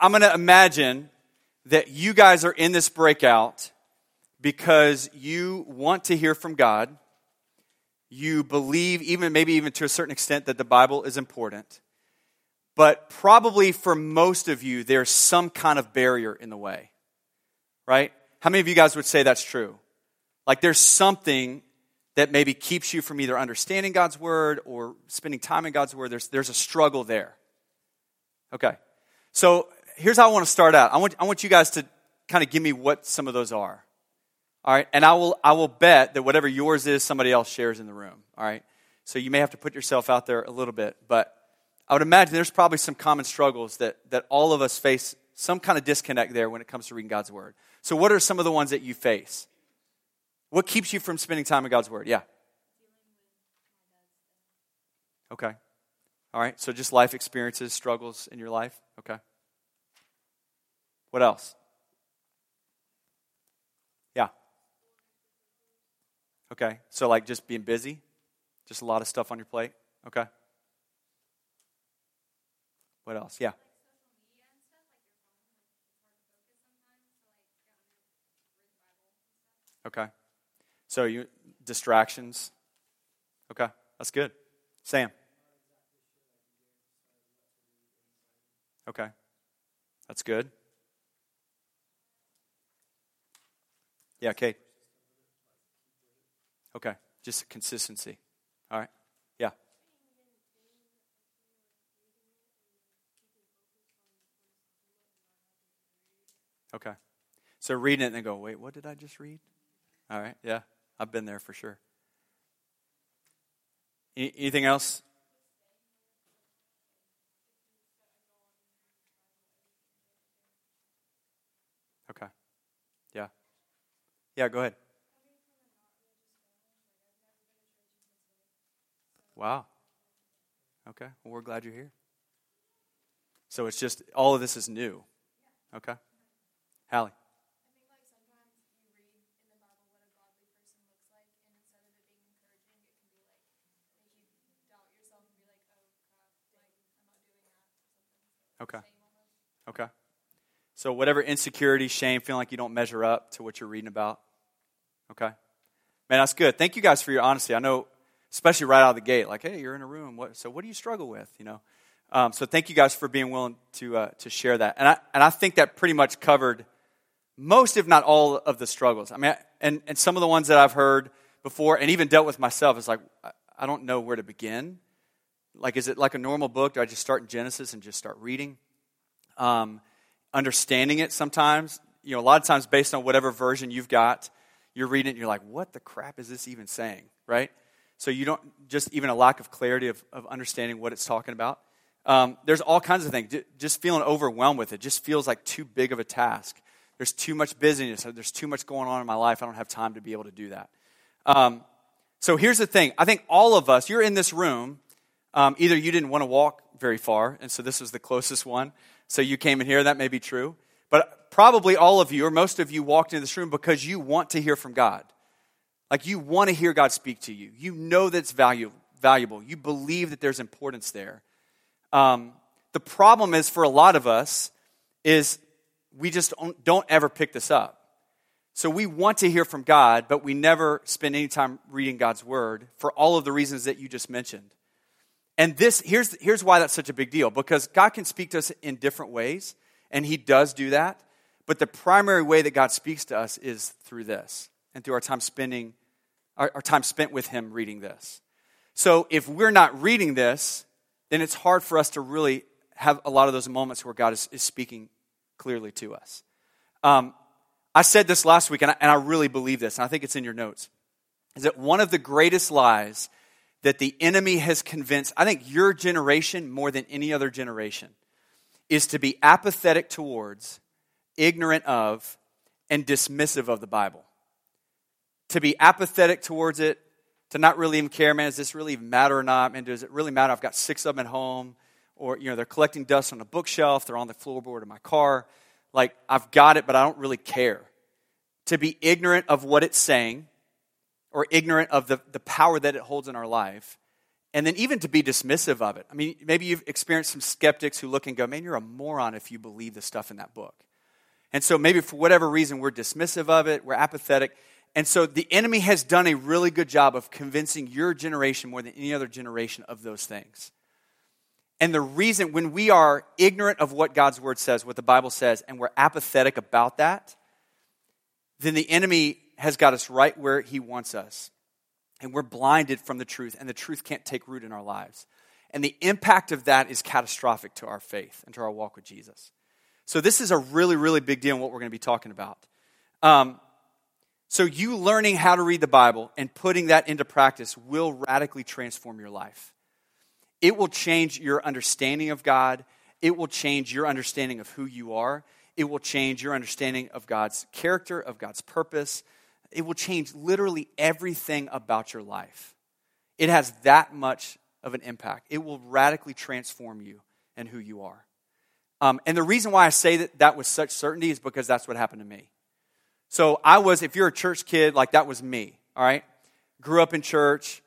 I'm going to imagine that you guys are in this breakout because you want to hear from God. You believe, even maybe even to a certain extent, that the Bible is important. But probably for most of you, there's some kind of barrier in the way, right? How many of you guys would say that's true? Like there's something that maybe keeps you from either understanding God's word or spending time in God's word. There's, there's a struggle there. Okay. So here's how I want to start out. I want, I want you guys to kind of give me what some of those are. All right. And I will, I will bet that whatever yours is, somebody else shares in the room. All right. So you may have to put yourself out there a little bit, but I would imagine there's probably some common struggles that, that all of us face some kind of disconnect there when it comes to reading God's word. So what are some of the ones that you face? What keeps you from spending time in God's word? Yeah. Okay. All right. So just life experiences, struggles in your life. Okay. What else? Yeah. Okay. So, like just being busy? Just a lot of stuff on your plate? Okay. What else? Yeah. Okay. So you distractions. Okay, that's good. Sam. Okay. That's good. Yeah, Kate. Okay, just consistency. All right. Yeah. Okay. So reading it and then go, wait, what did I just read? All right. Yeah, I've been there for sure. Anything else? Okay. Yeah. Yeah, go ahead. Wow. Okay. Well, we're glad you're here. So it's just, all of this is new. Okay. Hallie. Okay. Okay. So, whatever insecurity, shame, feeling like you don't measure up to what you're reading about. Okay. Man, that's good. Thank you guys for your honesty. I know, especially right out of the gate, like, hey, you're in a room. What, so, what do you struggle with? You know. Um, so, thank you guys for being willing to uh, to share that. And I and I think that pretty much covered most, if not all, of the struggles. I mean, and and some of the ones that I've heard before, and even dealt with myself, is like I don't know where to begin. Like, is it like a normal book? Do I just start in Genesis and just start reading? Um, understanding it sometimes, you know, a lot of times based on whatever version you've got, you're reading it and you're like, what the crap is this even saying, right? So you don't, just even a lack of clarity of, of understanding what it's talking about. Um, there's all kinds of things. Just feeling overwhelmed with it just feels like too big of a task. There's too much busyness. There's too much going on in my life. I don't have time to be able to do that. Um, so here's the thing. I think all of us, you're in this room um, either you didn't want to walk very far, and so this was the closest one, so you came in here. That may be true. But probably all of you, or most of you, walked into this room because you want to hear from God. Like you want to hear God speak to you. You know that's value, valuable. You believe that there's importance there. Um, the problem is for a lot of us is we just don't, don't ever pick this up. So we want to hear from God, but we never spend any time reading God's word for all of the reasons that you just mentioned. And this, here's, here's why that's such a big deal because God can speak to us in different ways, and He does do that. But the primary way that God speaks to us is through this and through our time spending, our, our time spent with Him reading this. So if we're not reading this, then it's hard for us to really have a lot of those moments where God is, is speaking clearly to us. Um, I said this last week, and I, and I really believe this, and I think it's in your notes, is that one of the greatest lies that the enemy has convinced, I think your generation more than any other generation, is to be apathetic towards, ignorant of, and dismissive of the Bible. To be apathetic towards it, to not really even care, man, does this really even matter or not? Man, does it really matter? I've got six of them at home. Or, you know, they're collecting dust on a bookshelf, they're on the floorboard of my car. Like, I've got it, but I don't really care. To be ignorant of what it's saying, or ignorant of the, the power that it holds in our life and then even to be dismissive of it. I mean, maybe you've experienced some skeptics who look and go, man, you're a moron if you believe the stuff in that book. And so maybe for whatever reason, we're dismissive of it, we're apathetic. And so the enemy has done a really good job of convincing your generation more than any other generation of those things. And the reason, when we are ignorant of what God's word says, what the Bible says, and we're apathetic about that, then the enemy has got us right where he wants us. And we're blinded from the truth, and the truth can't take root in our lives. And the impact of that is catastrophic to our faith and to our walk with Jesus. So, this is a really, really big deal in what we're going to be talking about. Um, so, you learning how to read the Bible and putting that into practice will radically transform your life. It will change your understanding of God, it will change your understanding of who you are, it will change your understanding of God's character, of God's purpose. It will change literally everything about your life. It has that much of an impact. It will radically transform you and who you are. Um, and the reason why I say that that with such certainty is because that's what happened to me. So I was, if you're a church kid, like that was me, all right? Grew up in church,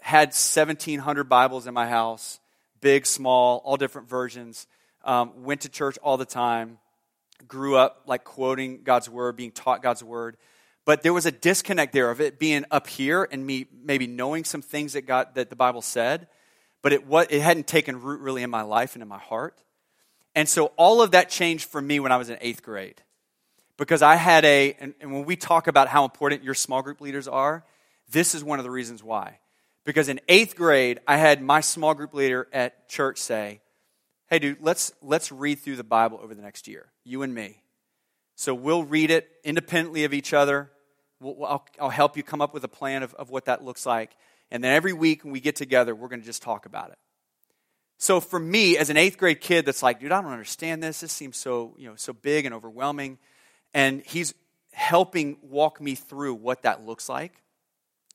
had 1,700 Bibles in my house, big, small, all different versions. Um, went to church all the time. Grew up like quoting God's word, being taught God's word. But there was a disconnect there of it being up here and me maybe knowing some things that God that the Bible said, but it what it hadn't taken root really in my life and in my heart. And so all of that changed for me when I was in eighth grade because I had a, and, and when we talk about how important your small group leaders are, this is one of the reasons why. Because in eighth grade, I had my small group leader at church say, Hey, dude, let's, let's read through the Bible over the next year, you and me. So we'll read it independently of each other. We'll, I'll, I'll help you come up with a plan of, of what that looks like. And then every week when we get together, we're going to just talk about it. So for me, as an eighth grade kid that's like, dude, I don't understand this. This seems so, you know, so big and overwhelming and he's helping walk me through what that looks like.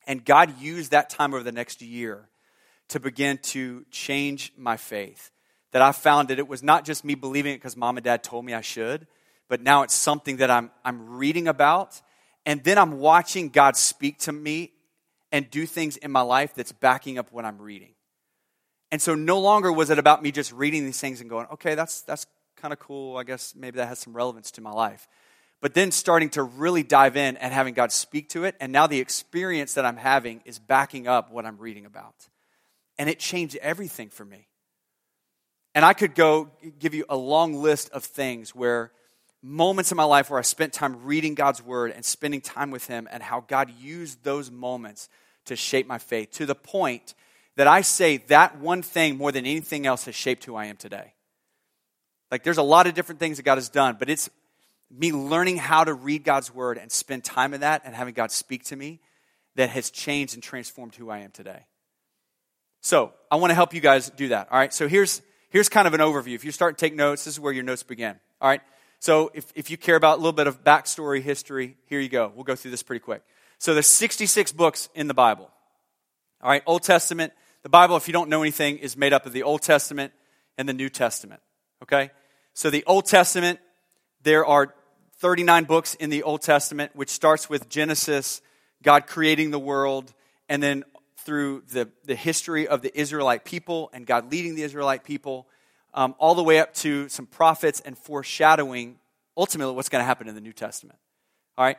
And God used that time over the next year to begin to change my faith. That I found that it was not just me believing it because mom and dad told me I should, but now it's something that I'm, I'm reading about. And then I'm watching God speak to me and do things in my life that's backing up what I'm reading. And so no longer was it about me just reading these things and going, okay, that's, that's kind of cool. I guess maybe that has some relevance to my life but then starting to really dive in and having God speak to it. And now the experience that I'm having is backing up what I'm reading about. And it changed everything for me. And I could go give you a long list of things where moments in my life where I spent time reading God's word and spending time with Him, and how God used those moments to shape my faith to the point that I say that one thing more than anything else has shaped who I am today. Like there's a lot of different things that God has done, but it's me learning how to read God's word and spend time in that and having God speak to me that has changed and transformed who I am today. So, I want to help you guys do that. All right. So, here's, here's kind of an overview. If you start to take notes, this is where your notes begin. All right. So, if, if you care about a little bit of backstory, history, here you go. We'll go through this pretty quick. So, there's 66 books in the Bible. All right. Old Testament. The Bible, if you don't know anything, is made up of the Old Testament and the New Testament. Okay. So, the Old Testament there are 39 books in the Old Testament, which starts with Genesis, God creating the world, and then through the, the history of the Israelite people and God leading the Israelite people, um, all the way up to some prophets and foreshadowing ultimately what's going to happen in the New Testament. All right?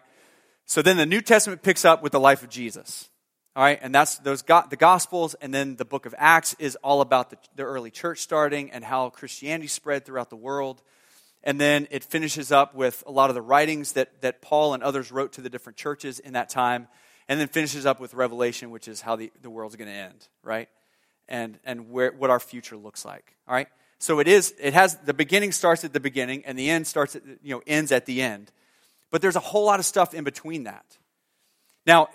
So then the New Testament picks up with the life of Jesus. All right, and that's those the Gospels, and then the book of Acts is all about the, the early church starting and how Christianity spread throughout the world. And then it finishes up with a lot of the writings that, that Paul and others wrote to the different churches in that time. And then finishes up with Revelation, which is how the, the world's going to end, right? And, and where, what our future looks like, all right? So it is, it has, the beginning starts at the beginning and the end starts at, you know, ends at the end. But there's a whole lot of stuff in between that. Now,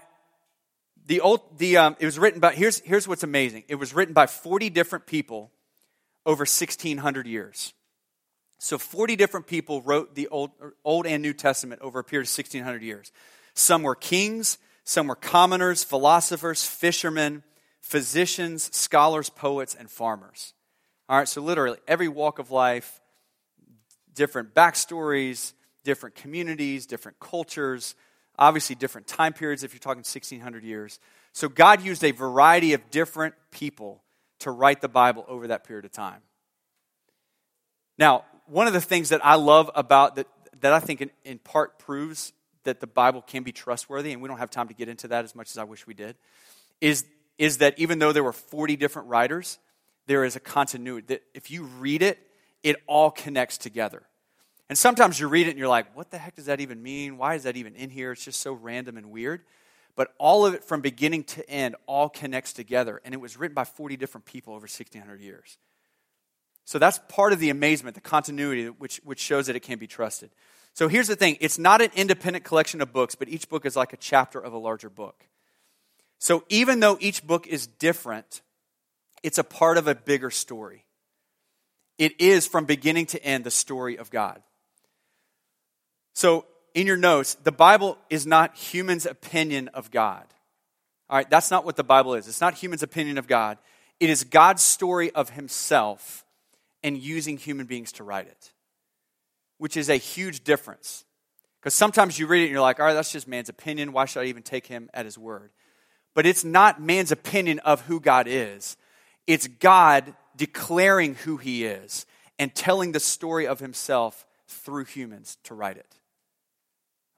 the old, the, um, it was written by, here's, here's what's amazing. It was written by 40 different people over 1,600 years. So 40 different people wrote the Old, Old and New Testament over a period of 1600 years. Some were kings, some were commoners, philosophers, fishermen, physicians, scholars, poets, and farmers. All right, so literally every walk of life, different backstories, different communities, different cultures, obviously different time periods if you're talking 1600 years. So God used a variety of different people to write the Bible over that period of time. Now, one of the things that I love about that, that I think in, in part proves that the Bible can be trustworthy, and we don't have time to get into that as much as I wish we did, is, is that even though there were 40 different writers, there is a continuity. That if you read it, it all connects together. And sometimes you read it and you're like, what the heck does that even mean? Why is that even in here? It's just so random and weird. But all of it from beginning to end all connects together. And it was written by 40 different people over 1,600 years. So that's part of the amazement, the continuity, which, which shows that it can be trusted. So here's the thing it's not an independent collection of books, but each book is like a chapter of a larger book. So even though each book is different, it's a part of a bigger story. It is from beginning to end the story of God. So, in your notes, the Bible is not humans' opinion of God. All right, that's not what the Bible is. It's not humans' opinion of God. It is God's story of himself and using human beings to write it, which is a huge difference. Because sometimes you read it and you're like, all right, that's just man's opinion. Why should I even take him at his word? But it's not man's opinion of who God is, it's God declaring who he is and telling the story of himself through humans to write it.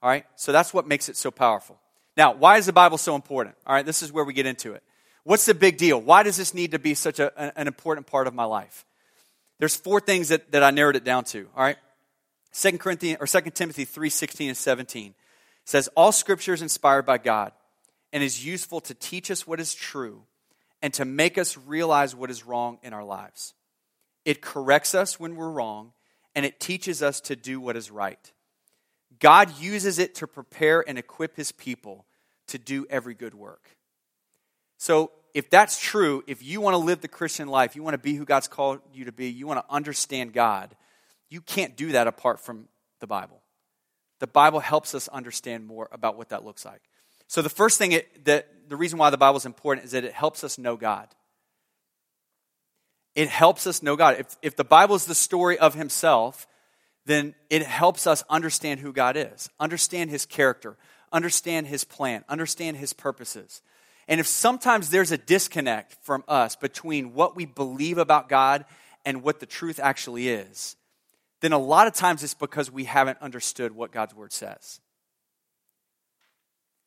All right? So that's what makes it so powerful. Now, why is the Bible so important? All right, this is where we get into it. What's the big deal? Why does this need to be such a, an important part of my life? There's four things that, that I narrowed it down to. All right? 2 Corinthians or 2 Timothy 3, 16 and 17 says, All scripture is inspired by God and is useful to teach us what is true and to make us realize what is wrong in our lives. It corrects us when we're wrong, and it teaches us to do what is right. God uses it to prepare and equip his people to do every good work. So, if that's true, if you want to live the Christian life, you want to be who God's called you to be, you want to understand God, you can't do that apart from the Bible. The Bible helps us understand more about what that looks like. So, the first thing it, that the reason why the Bible is important is that it helps us know God. It helps us know God. If, if the Bible is the story of Himself, then it helps us understand who God is, understand His character, understand His plan, understand His purposes. And if sometimes there's a disconnect from us between what we believe about God and what the truth actually is, then a lot of times it's because we haven't understood what God's Word says.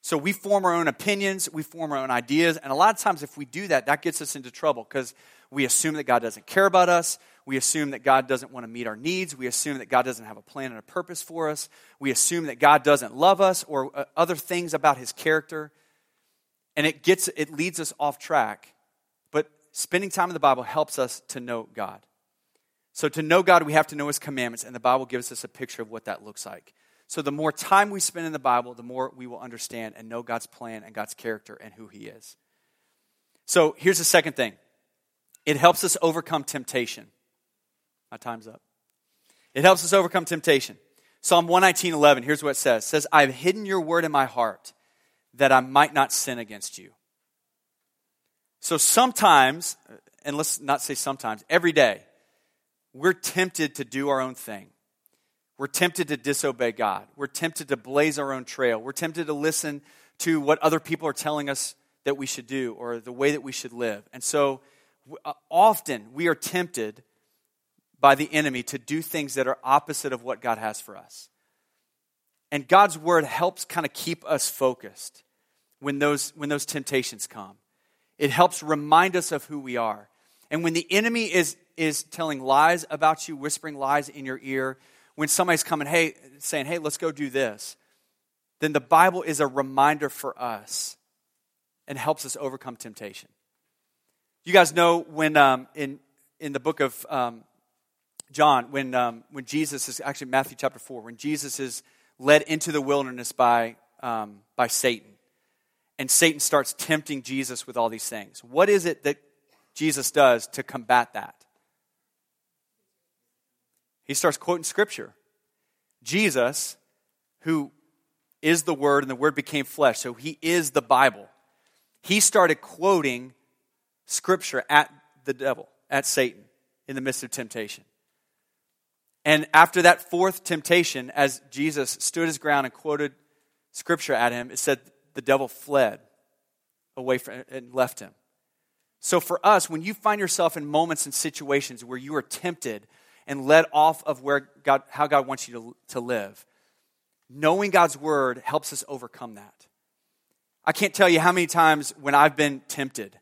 So we form our own opinions, we form our own ideas, and a lot of times if we do that, that gets us into trouble because we assume that God doesn't care about us. We assume that God doesn't want to meet our needs. We assume that God doesn't have a plan and a purpose for us. We assume that God doesn't love us or uh, other things about his character. And it gets it leads us off track. But spending time in the Bible helps us to know God. So to know God, we have to know his commandments, and the Bible gives us a picture of what that looks like. So the more time we spend in the Bible, the more we will understand and know God's plan and God's character and who he is. So here's the second thing. It helps us overcome temptation. My time's up. It helps us overcome temptation. Psalm 119, 11, here's what it says. It says, I have hidden your word in my heart that I might not sin against you. So sometimes, and let's not say sometimes, every day, we're tempted to do our own thing. We're tempted to disobey God. We're tempted to blaze our own trail. We're tempted to listen to what other people are telling us that we should do or the way that we should live. And so uh, often we are tempted by the enemy to do things that are opposite of what God has for us. And God's word helps kind of keep us focused when those, when those temptations come. It helps remind us of who we are. And when the enemy is, is telling lies about you, whispering lies in your ear, when somebody's coming, hey, saying, hey, let's go do this, then the Bible is a reminder for us and helps us overcome temptation. You guys know when um, in, in the book of um, John, when, um, when Jesus is actually Matthew chapter 4, when Jesus is led into the wilderness by, um, by Satan, and Satan starts tempting Jesus with all these things. What is it that Jesus does to combat that? He starts quoting scripture. Jesus, who is the Word, and the Word became flesh, so he is the Bible. He started quoting scripture at the devil, at Satan, in the midst of temptation. And after that fourth temptation, as Jesus stood his ground and quoted scripture at him, it said the devil fled away from and left him. So for us, when you find yourself in moments and situations where you are tempted and led off of where God, how God wants you to, to live, knowing God's word helps us overcome that. I can't tell you how many times when I've been tempted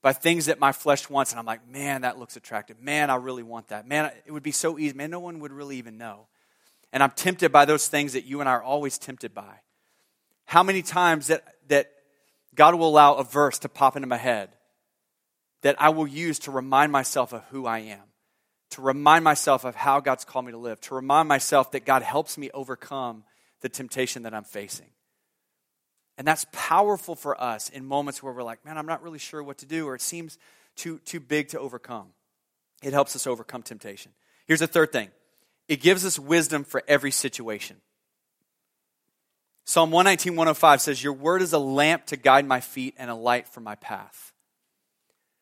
by things that my flesh wants, and I'm like, man, that looks attractive. Man, I really want that. Man, it would be so easy. Man, no one would really even know. And I'm tempted by those things that you and I are always tempted by. How many times that, that God will allow a verse to pop into my head that I will use to remind myself of who I am, to remind myself of how God's called me to live, to remind myself that God helps me overcome the temptation that I'm facing. And that's powerful for us in moments where we're like, man, I'm not really sure what to do, or it seems too, too big to overcome. It helps us overcome temptation. Here's the third thing it gives us wisdom for every situation. Psalm 119, 105 says, Your word is a lamp to guide my feet and a light for my path.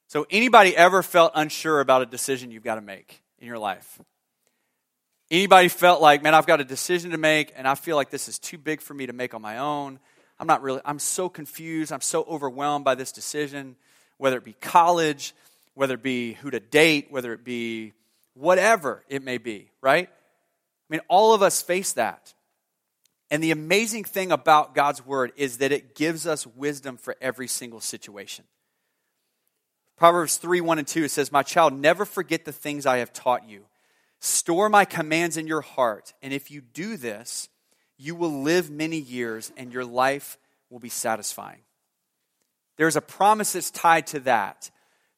So, anybody ever felt unsure about a decision you've got to make in your life? Anybody felt like, man, I've got a decision to make and I feel like this is too big for me to make on my own? I'm not really, I'm so confused. I'm so overwhelmed by this decision, whether it be college, whether it be who to date, whether it be whatever it may be, right? I mean, all of us face that. And the amazing thing about God's word is that it gives us wisdom for every single situation. Proverbs 3 1 and 2 it says, My child, never forget the things I have taught you. Store my commands in your heart, and if you do this, you will live many years and your life will be satisfying. There's a promise that's tied to that,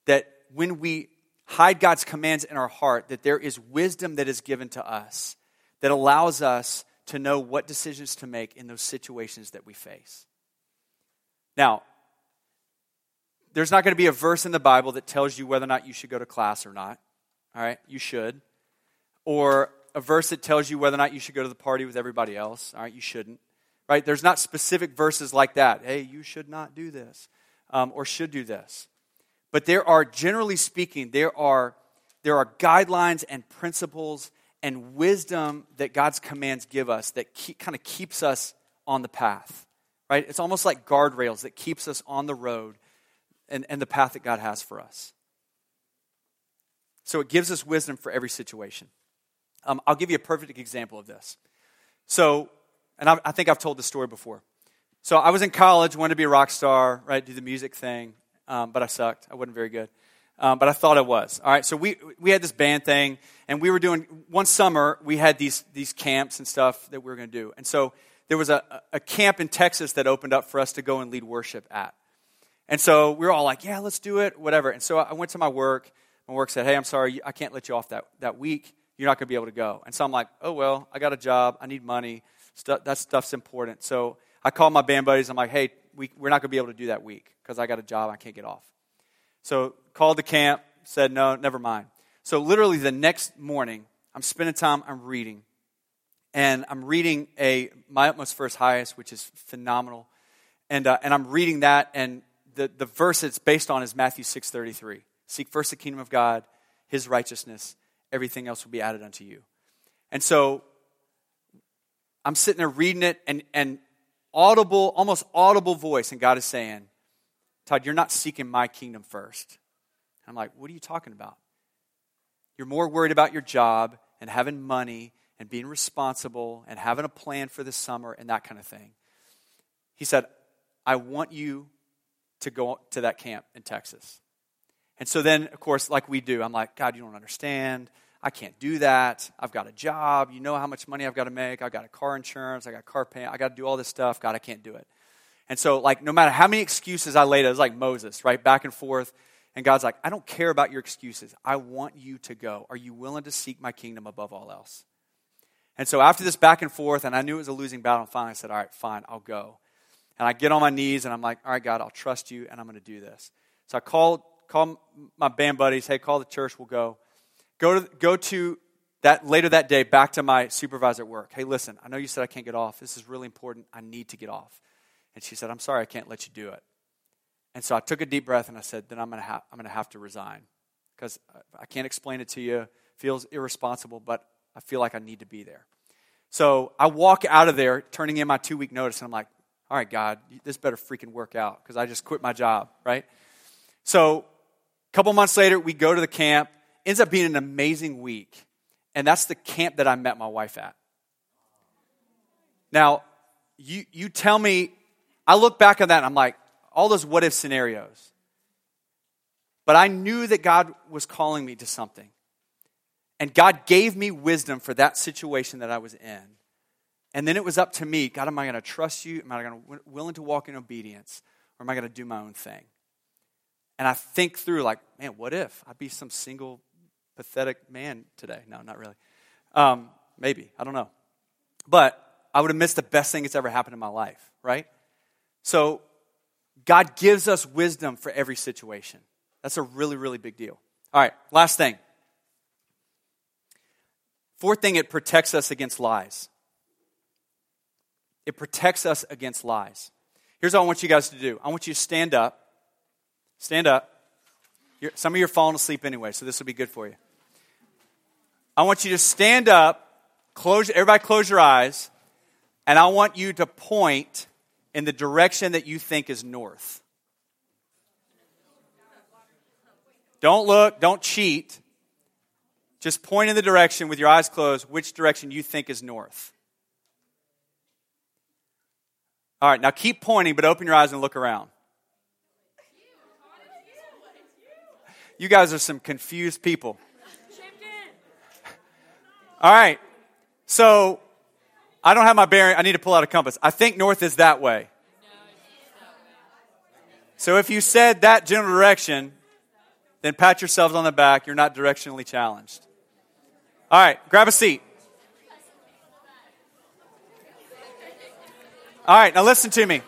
that when we hide God's commands in our heart, that there is wisdom that is given to us that allows us to know what decisions to make in those situations that we face. Now, there's not going to be a verse in the Bible that tells you whether or not you should go to class or not. All right, you should. Or a verse that tells you whether or not you should go to the party with everybody else. All right, you shouldn't. Right? There's not specific verses like that. Hey, you should not do this um, or should do this. But there are, generally speaking, there are, there are guidelines and principles and wisdom that God's commands give us that keep, kind of keeps us on the path, right? It's almost like guardrails that keeps us on the road and, and the path that God has for us. So it gives us wisdom for every situation. Um, I'll give you a perfect example of this. So, and I, I think I've told this story before. So I was in college, wanted to be a rock star, right? Do the music thing, um, but I sucked. I wasn't very good um, but I thought I was. All right, so we, we had this band thing, and we were doing, one summer, we had these, these camps and stuff that we were going to do. And so there was a, a camp in Texas that opened up for us to go and lead worship at. And so we were all like, yeah, let's do it, whatever. And so I went to my work. My work said, hey, I'm sorry, I can't let you off that, that week. You're not going to be able to go. And so I'm like, oh, well, I got a job. I need money. Stuff, that stuff's important. So I called my band buddies. I'm like, hey, we, we're not going to be able to do that week because I got a job. I can't get off. So called the camp, said, no, never mind. So literally the next morning, I'm spending time, I'm reading. And I'm reading a My Utmost for His Highest, which is phenomenal. And, uh, and I'm reading that, and the, the verse it's based on is Matthew 6.33. Seek first the kingdom of God, his righteousness, everything else will be added unto you. And so I'm sitting there reading it, and, and audible, almost audible voice, and God is saying, Todd, you're not seeking my kingdom first. I'm like, what are you talking about? You're more worried about your job and having money and being responsible and having a plan for the summer and that kind of thing. He said, I want you to go to that camp in Texas. And so then, of course, like we do, I'm like, God, you don't understand. I can't do that. I've got a job. You know how much money I've got to make. I've got a car insurance. I got car payment. I got to do all this stuff. God, I can't do it. And so, like, no matter how many excuses I laid, it was like Moses, right? Back and forth. And God's like, I don't care about your excuses. I want you to go. Are you willing to seek my kingdom above all else? And so, after this back and forth, and I knew it was a losing battle, and finally I said, All right, fine, I'll go. And I get on my knees and I'm like, All right, God, I'll trust you and I'm going to do this. So I called, called my band buddies, Hey, call the church, we'll go. Go to, go to that later that day back to my supervisor at work. Hey, listen, I know you said I can't get off. This is really important. I need to get off. And she said, I'm sorry, I can't let you do it. And so I took a deep breath and I said, then I'm going ha- to have to resign because I can't explain it to you. It feels irresponsible, but I feel like I need to be there. So I walk out of there, turning in my two week notice, and I'm like, all right, God, this better freaking work out because I just quit my job, right? So, a couple months later, we go to the camp. Ends up being an amazing week. And that's the camp that I met my wife at. Now, you, you tell me, I look back on that and I'm like, all those what if scenarios. But I knew that God was calling me to something. And God gave me wisdom for that situation that I was in. And then it was up to me God, am I going to trust you? Am I going to willing to walk in obedience? Or am I going to do my own thing? And I think through, like, man, what if I'd be some single, pathetic man today? No, not really. Um, maybe. I don't know. But I would have missed the best thing that's ever happened in my life, right? So, God gives us wisdom for every situation. That's a really, really big deal. All right, last thing. Fourth thing, it protects us against lies. It protects us against lies. Here's what I want you guys to do I want you to stand up. Stand up. You're, some of you are falling asleep anyway, so this will be good for you. I want you to stand up, close, everybody close your eyes, and I want you to point in the direction that you think is north. Don't look, don't cheat. Just point in the direction with your eyes closed, which direction you think is north. All right, now keep pointing, but open your eyes and look around. You guys are some confused people. All right, so I don't have my bearing. I need to pull out a compass. I think north is that way. So if you said that general direction, then pat yourselves on the back. You're not directionally challenged. All right, grab a seat. All right, now listen to me.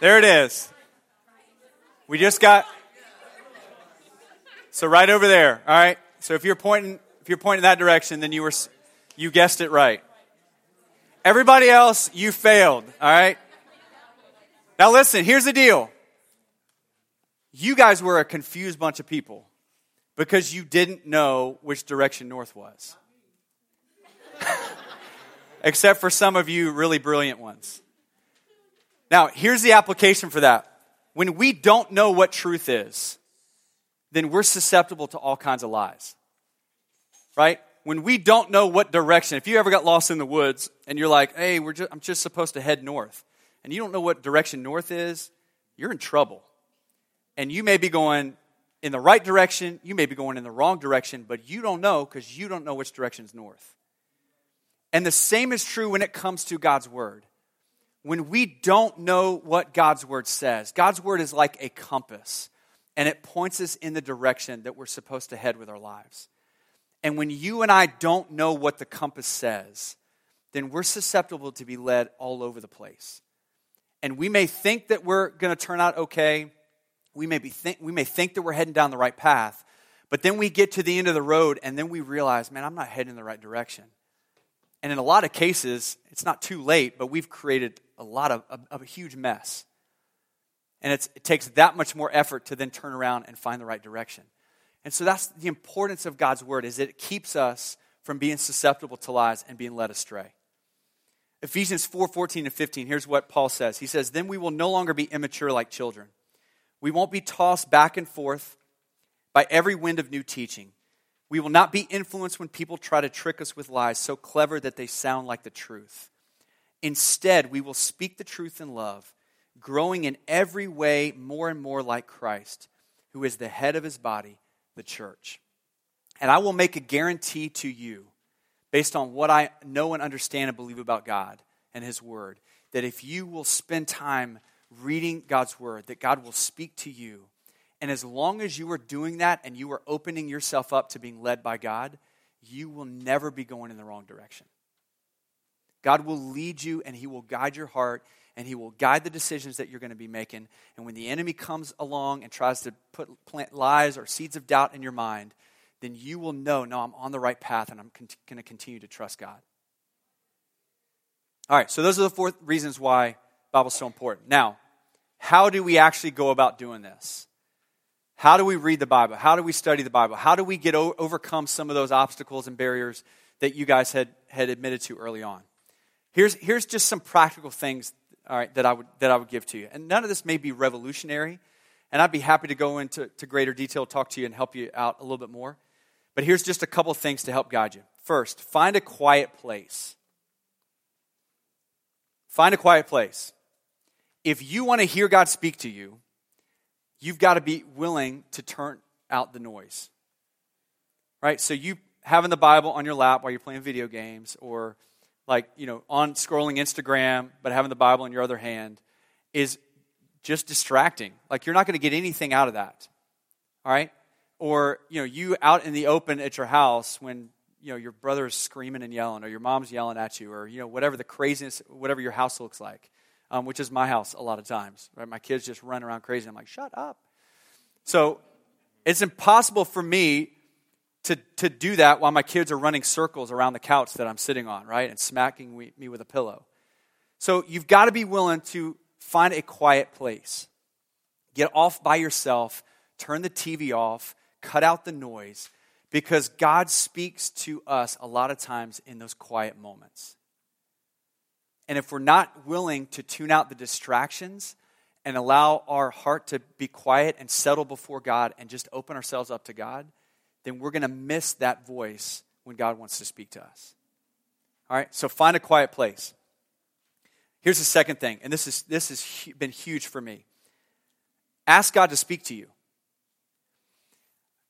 There it is. We just got so right over there. All right. So if you're pointing if you're pointing that direction, then you were you guessed it right. Everybody else, you failed. All right. Now listen. Here's the deal. You guys were a confused bunch of people because you didn't know which direction north was except for some of you really brilliant ones. Now, here's the application for that. When we don't know what truth is, then we're susceptible to all kinds of lies. Right? When we don't know what direction, if you ever got lost in the woods and you're like, hey, we're just, I'm just supposed to head north, and you don't know what direction north is, you're in trouble. And you may be going in the right direction, you may be going in the wrong direction, but you don't know because you don't know which direction is north. And the same is true when it comes to God's Word. When we don't know what God's Word says, God's Word is like a compass, and it points us in the direction that we're supposed to head with our lives. And when you and I don't know what the compass says, then we're susceptible to be led all over the place. And we may think that we're going to turn out okay. We may, be think, we may think that we're heading down the right path. But then we get to the end of the road and then we realize, man, I'm not heading in the right direction. And in a lot of cases, it's not too late, but we've created a lot of, of, a huge mess. And it takes that much more effort to then turn around and find the right direction. And so that's the importance of God's word is it keeps us from being susceptible to lies and being led astray. Ephesians 4 14 and 15, here's what Paul says. He says, Then we will no longer be immature like children. We won't be tossed back and forth by every wind of new teaching we will not be influenced when people try to trick us with lies so clever that they sound like the truth. Instead, we will speak the truth in love, growing in every way more and more like Christ, who is the head of his body, the church. And I will make a guarantee to you, based on what I know and understand and believe about God and his word, that if you will spend time reading God's word, that God will speak to you and as long as you are doing that and you are opening yourself up to being led by God, you will never be going in the wrong direction. God will lead you and He will guide your heart and He will guide the decisions that you're going to be making. And when the enemy comes along and tries to put plant lies or seeds of doubt in your mind, then you will know, no, I'm on the right path and I'm going to continue to trust God. All right, so those are the four reasons why Bible's so important. Now, how do we actually go about doing this? How do we read the Bible? How do we study the Bible? How do we get overcome some of those obstacles and barriers that you guys had, had admitted to early on? Here's, here's just some practical things all right, that, I would, that I would give to you. And none of this may be revolutionary, and I'd be happy to go into to greater detail, talk to you, and help you out a little bit more. But here's just a couple things to help guide you. First, find a quiet place. Find a quiet place. If you want to hear God speak to you, you've got to be willing to turn out the noise. Right? So you having the Bible on your lap while you're playing video games or like, you know, on scrolling Instagram but having the Bible in your other hand is just distracting. Like you're not going to get anything out of that. All right? Or, you know, you out in the open at your house when, you know, your brother's screaming and yelling or your mom's yelling at you or, you know, whatever the craziness, whatever your house looks like, um, which is my house a lot of times. Right? My kids just run around crazy. I'm like, shut up. So it's impossible for me to, to do that while my kids are running circles around the couch that I'm sitting on, right? And smacking me with a pillow. So you've got to be willing to find a quiet place. Get off by yourself, turn the TV off, cut out the noise, because God speaks to us a lot of times in those quiet moments. And if we're not willing to tune out the distractions and allow our heart to be quiet and settle before God and just open ourselves up to God, then we're going to miss that voice when God wants to speak to us. All right, so find a quiet place. Here's the second thing, and this, is, this has been huge for me. Ask God to speak to you.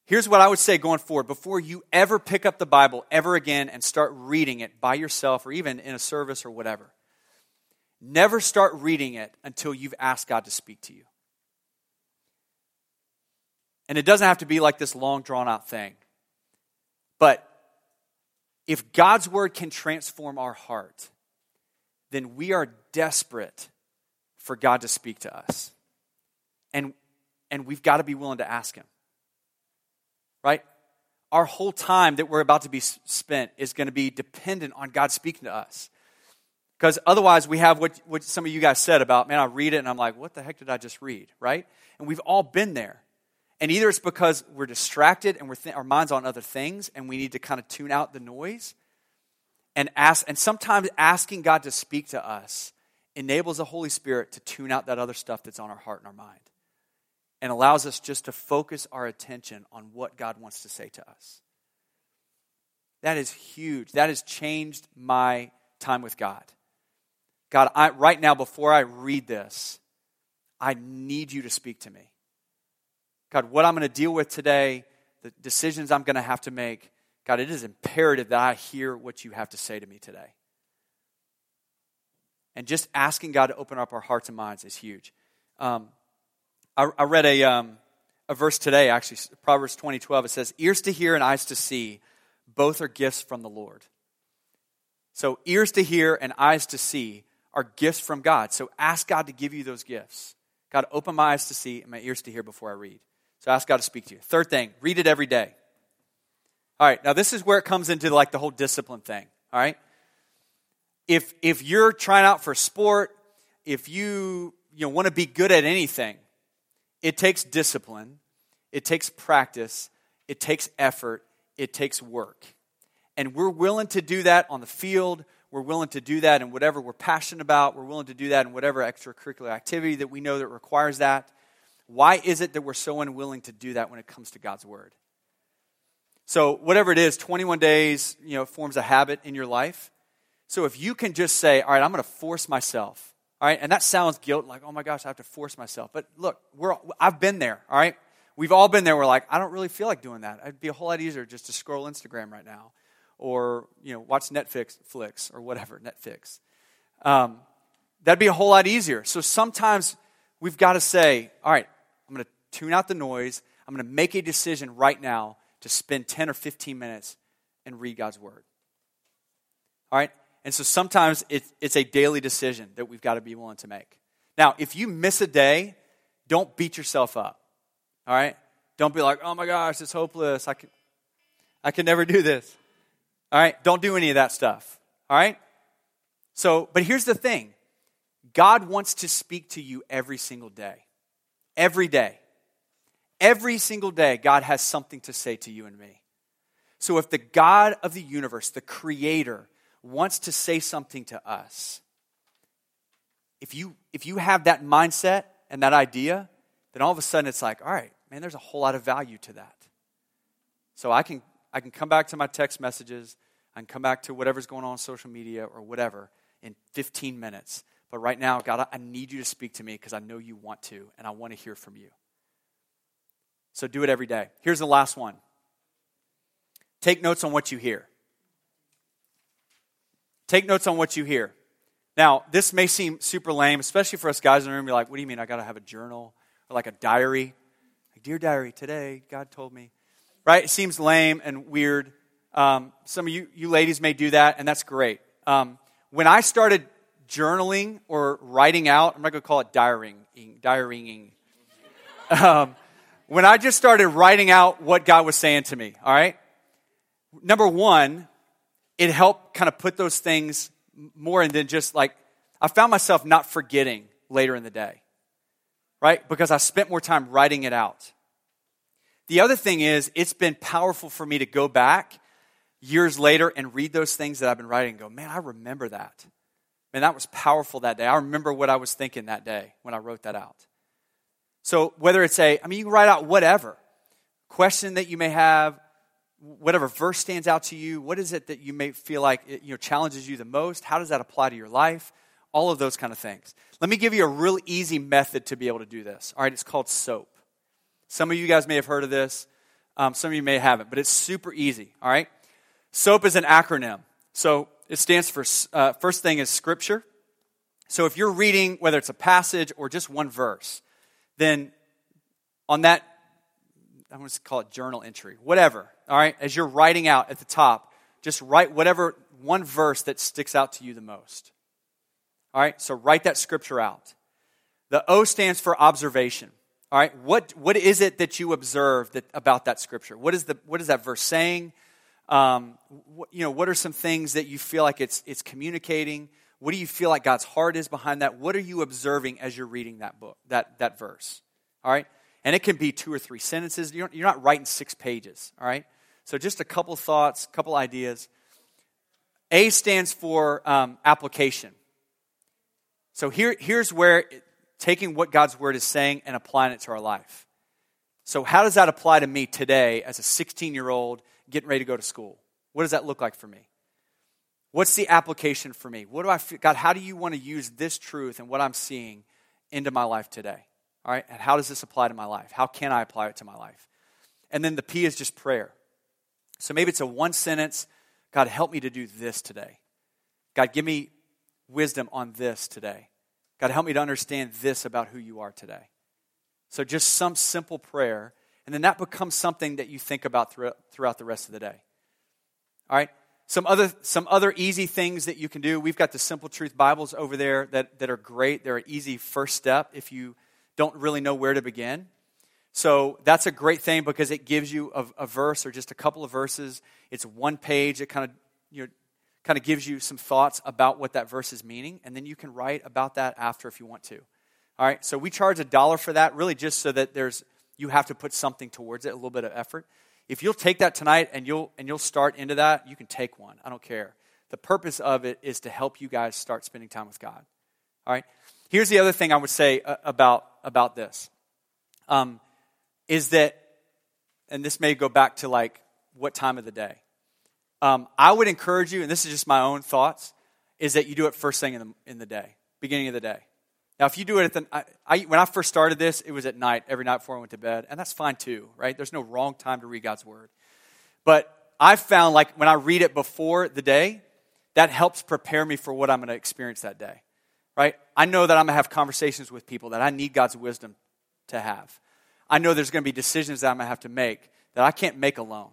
Here's what I would say going forward before you ever pick up the Bible ever again and start reading it by yourself or even in a service or whatever. Never start reading it until you've asked God to speak to you. And it doesn't have to be like this long, drawn out thing. But if God's word can transform our heart, then we are desperate for God to speak to us. And, and we've got to be willing to ask Him. Right? Our whole time that we're about to be spent is going to be dependent on God speaking to us. Because otherwise, we have what, what some of you guys said about, man, I read it and I'm like, what the heck did I just read? Right? And we've all been there. And either it's because we're distracted and we're th- our mind's on other things and we need to kind of tune out the noise and ask and sometimes asking God to speak to us enables the Holy Spirit to tune out that other stuff that's on our heart and our mind and allows us just to focus our attention on what God wants to say to us. That is huge. That has changed my time with God. God, I, right now, before I read this, I need you to speak to me. God, what I'm going to deal with today, the decisions I'm going to have to make, God, it is imperative that I hear what you have to say to me today. And just asking God to open up our hearts and minds is huge. Um, I, I, read a, um, a verse today, actually, Proverbs 20, 12. It says, Ears to hear and eyes to see, both are gifts from the Lord. So, ears to hear and eyes to see are gifts from God. So, ask God to give you those gifts. God, open my eyes to see and my ears to hear before I read. So ask God to speak to you. Third thing, read it every day. All right, now this is where it comes into like the whole discipline thing. All right? If if you're trying out for sport, if you you know, want to be good at anything, it takes discipline, it takes practice, it takes effort, it takes work. And we're willing to do that on the field. We're willing to do that in whatever we're passionate about. We're willing to do that in whatever extracurricular activity that we know that requires that. Why is it that we're so unwilling to do that when it comes to God's word? So, whatever it is, 21 days, you know, forms a habit in your life. So, if you can just say, all right, I'm going to force myself, all right, and that sounds guilt, like, oh my gosh, I have to force myself. But look, we're, I've been there, all right? We've all been there. We're like, I don't really feel like doing that. It'd be a whole lot easier just to scroll Instagram right now or, you know, watch Netflix flicks or whatever, Netflix. Um, that'd be a whole lot easier. So sometimes we've got to say, all right, tune out the noise. I'm going to make a decision right now to spend 10 or 15 minutes and read God's word. All right? And so sometimes it's, a daily decision that we've got to be willing to make. Now, if you miss a day, don't beat yourself up. All right? Don't be like, oh my gosh, it's hopeless. I can, I can never do this. All right? Don't do any of that stuff. All right? So, but here's the thing God wants to speak to you every single day. Every day. Every single day, God has something to say to you and me. So if the God of the universe, the creator, wants to say something to us. If you, if you have that mindset and that idea, then all of a sudden it's like, all right, man, there's a whole lot of value to that. So I can, I can come back to my text messages, I can come back to whatever's going on on social media or whatever in 15 minutes. But right now, God, I need you to speak to me because I know you want to, and I want to hear from you. So do it every day. Here's the last one take notes on what you hear. Take notes on what you hear. Now, this may seem super lame, especially for us guys in the room. You're like, what do you mean I got to have a journal or like a diary? Like, Dear diary, today God told me. Right? It seems lame and weird. Um, some of you, you ladies may do that, and that's great. Um, when I started journaling or writing out, I'm not going to call it diarying. diarying. Um, when I just started writing out what God was saying to me, all right? Number one, it helped kind of put those things more and then just like, I found myself not forgetting later in the day, right? Because I spent more time writing it out. The other thing is, it's been powerful for me to go back years later and read those things that I've been writing and go, man, I remember that. Man, that was powerful that day. I remember what I was thinking that day when I wrote that out. So whether it's a, I mean, you can write out whatever question that you may have, whatever verse stands out to you, what is it that you may feel like it, you know challenges you the most? How does that apply to your life? All of those kind of things. Let me give you a real easy method to be able to do this. All right, it's called SOAP. Some of you guys may have heard of this. Um, some of you may haven't, but it's super easy. All right, SOAP is an acronym. So it stands for uh, first thing is scripture. So if you're reading, whether it's a passage or just one verse, then on that, I'm going to call it journal entry, whatever, all right, as you're writing out at the top, just write whatever one verse that sticks out to you the most. All right, so write that scripture out. The O stands for observation. All right, what, what is it that you observe that, about that scripture? What is, the, what is that verse saying? Um, you know, what are some things that you feel like it's, it's communicating? What do you feel like God's heart is behind that? What are you observing as you're reading that book, that, that verse? All right? And it can be two or three sentences. You're, you're not writing six pages, all right? So just a couple thoughts, a couple ideas. A stands for um, application. So here, here's where it, taking what God's word is saying and applying it to our life. So, how does that apply to me today as a 16 year old getting ready to go to school? What does that look like for me? What's the application for me? What do I God, how do you want to use this truth and what I'm seeing into my life today? All right, and how does this apply to my life? How can I apply it to my life? And then the P is just prayer. So maybe it's a one sentence God, help me to do this today. God, give me wisdom on this today. God, help me to understand this about who you are today. So just some simple prayer, and then that becomes something that you think about throughout the rest of the day. All right? Some other, some other easy things that you can do. We've got the Simple Truth Bibles over there that, that are great. They're an easy first step if you don't really know where to begin. So that's a great thing because it gives you a, a verse or just a couple of verses. It's one page. It kind of you know, kind of gives you some thoughts about what that verse is meaning, and then you can write about that after if you want to. All right, so we charge a dollar for that, really just so that there's you have to put something towards it, a little bit of effort. If you'll take that tonight and you'll and you'll start into that, you can take one. I don't care. The purpose of it is to help you guys start spending time with God. All right. Here's the other thing I would say uh, about about this, um, is that, and this may go back to like what time of the day. Um, I would encourage you, and this is just my own thoughts, is that you do it first thing in the in the day, beginning of the day. Now, if you do it at the, I, I, when I first started this, it was at night, every night before I went to bed, and that's fine too, right? There's no wrong time to read God's word. But I've found like when I read it before the day, that helps prepare me for what I'm going to experience that day, right? I know that I'm going to have conversations with people that I need God's wisdom to have. I know there's going to be decisions that I'm going to have to make that I can't make alone,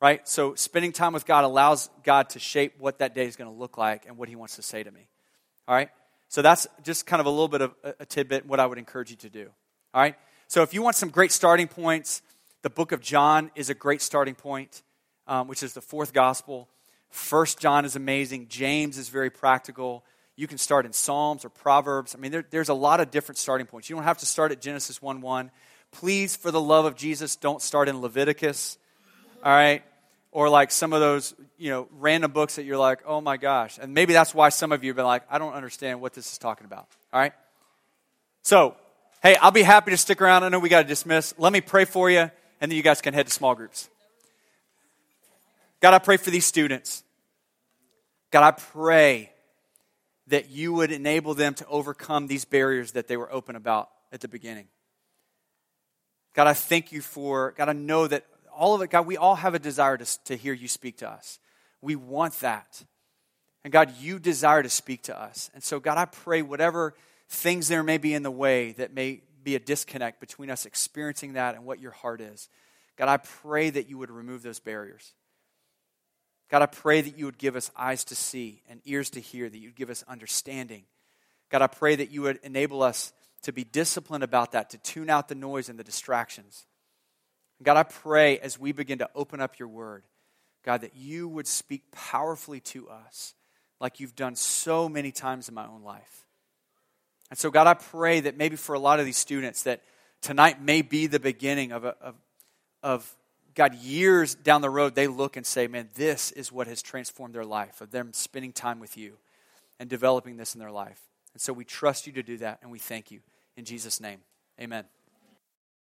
right? So spending time with God allows God to shape what that day is going to look like and what He wants to say to me, all right? So that's just kind of a little bit of a, tidbit, what I would encourage you to do. All right? So if you want some great starting points, the book of John is a great starting point, um, which is the fourth gospel. First John is amazing. James is very practical. You can start in Psalms or Proverbs. I mean, there, there's a lot of different starting points. You don't have to start at Genesis 1 1. Please, for the love of Jesus, don't start in Leviticus. All right? Or like some of those, you know, random books that you're like, oh my gosh. And maybe that's why some of you have been like, I don't understand what this is talking about. All right? So, hey, I'll be happy to stick around. I know we got to dismiss. Let me pray for you, and then you guys can head to small groups. God, I pray for these students. God, I pray that you would enable them to overcome these barriers that they were open about at the beginning. God, I thank you for, God, I know that all of it, God, we all have a desire to, to hear you speak to us. We want that. And God, you desire to speak to us. And so, God, I pray whatever things there may be in the way that may be a disconnect between us experiencing that and what your heart is, God, I pray that you would remove those barriers. God, I pray that you would give us eyes to see and ears to hear, that you'd give us understanding. God, I pray that you would enable us to be disciplined about that, to tune out the noise and the distractions. God, I pray as we begin to open up your word, God, that you would speak powerfully to us like you've done so many times in my own life. And so, God, I pray that maybe for a lot of these students, that tonight may be the beginning of, a, of, of God, years down the road, they look and say, man, this is what has transformed their life, of them spending time with you and developing this in their life. And so we trust you to do that, and we thank you. In Jesus' name, amen.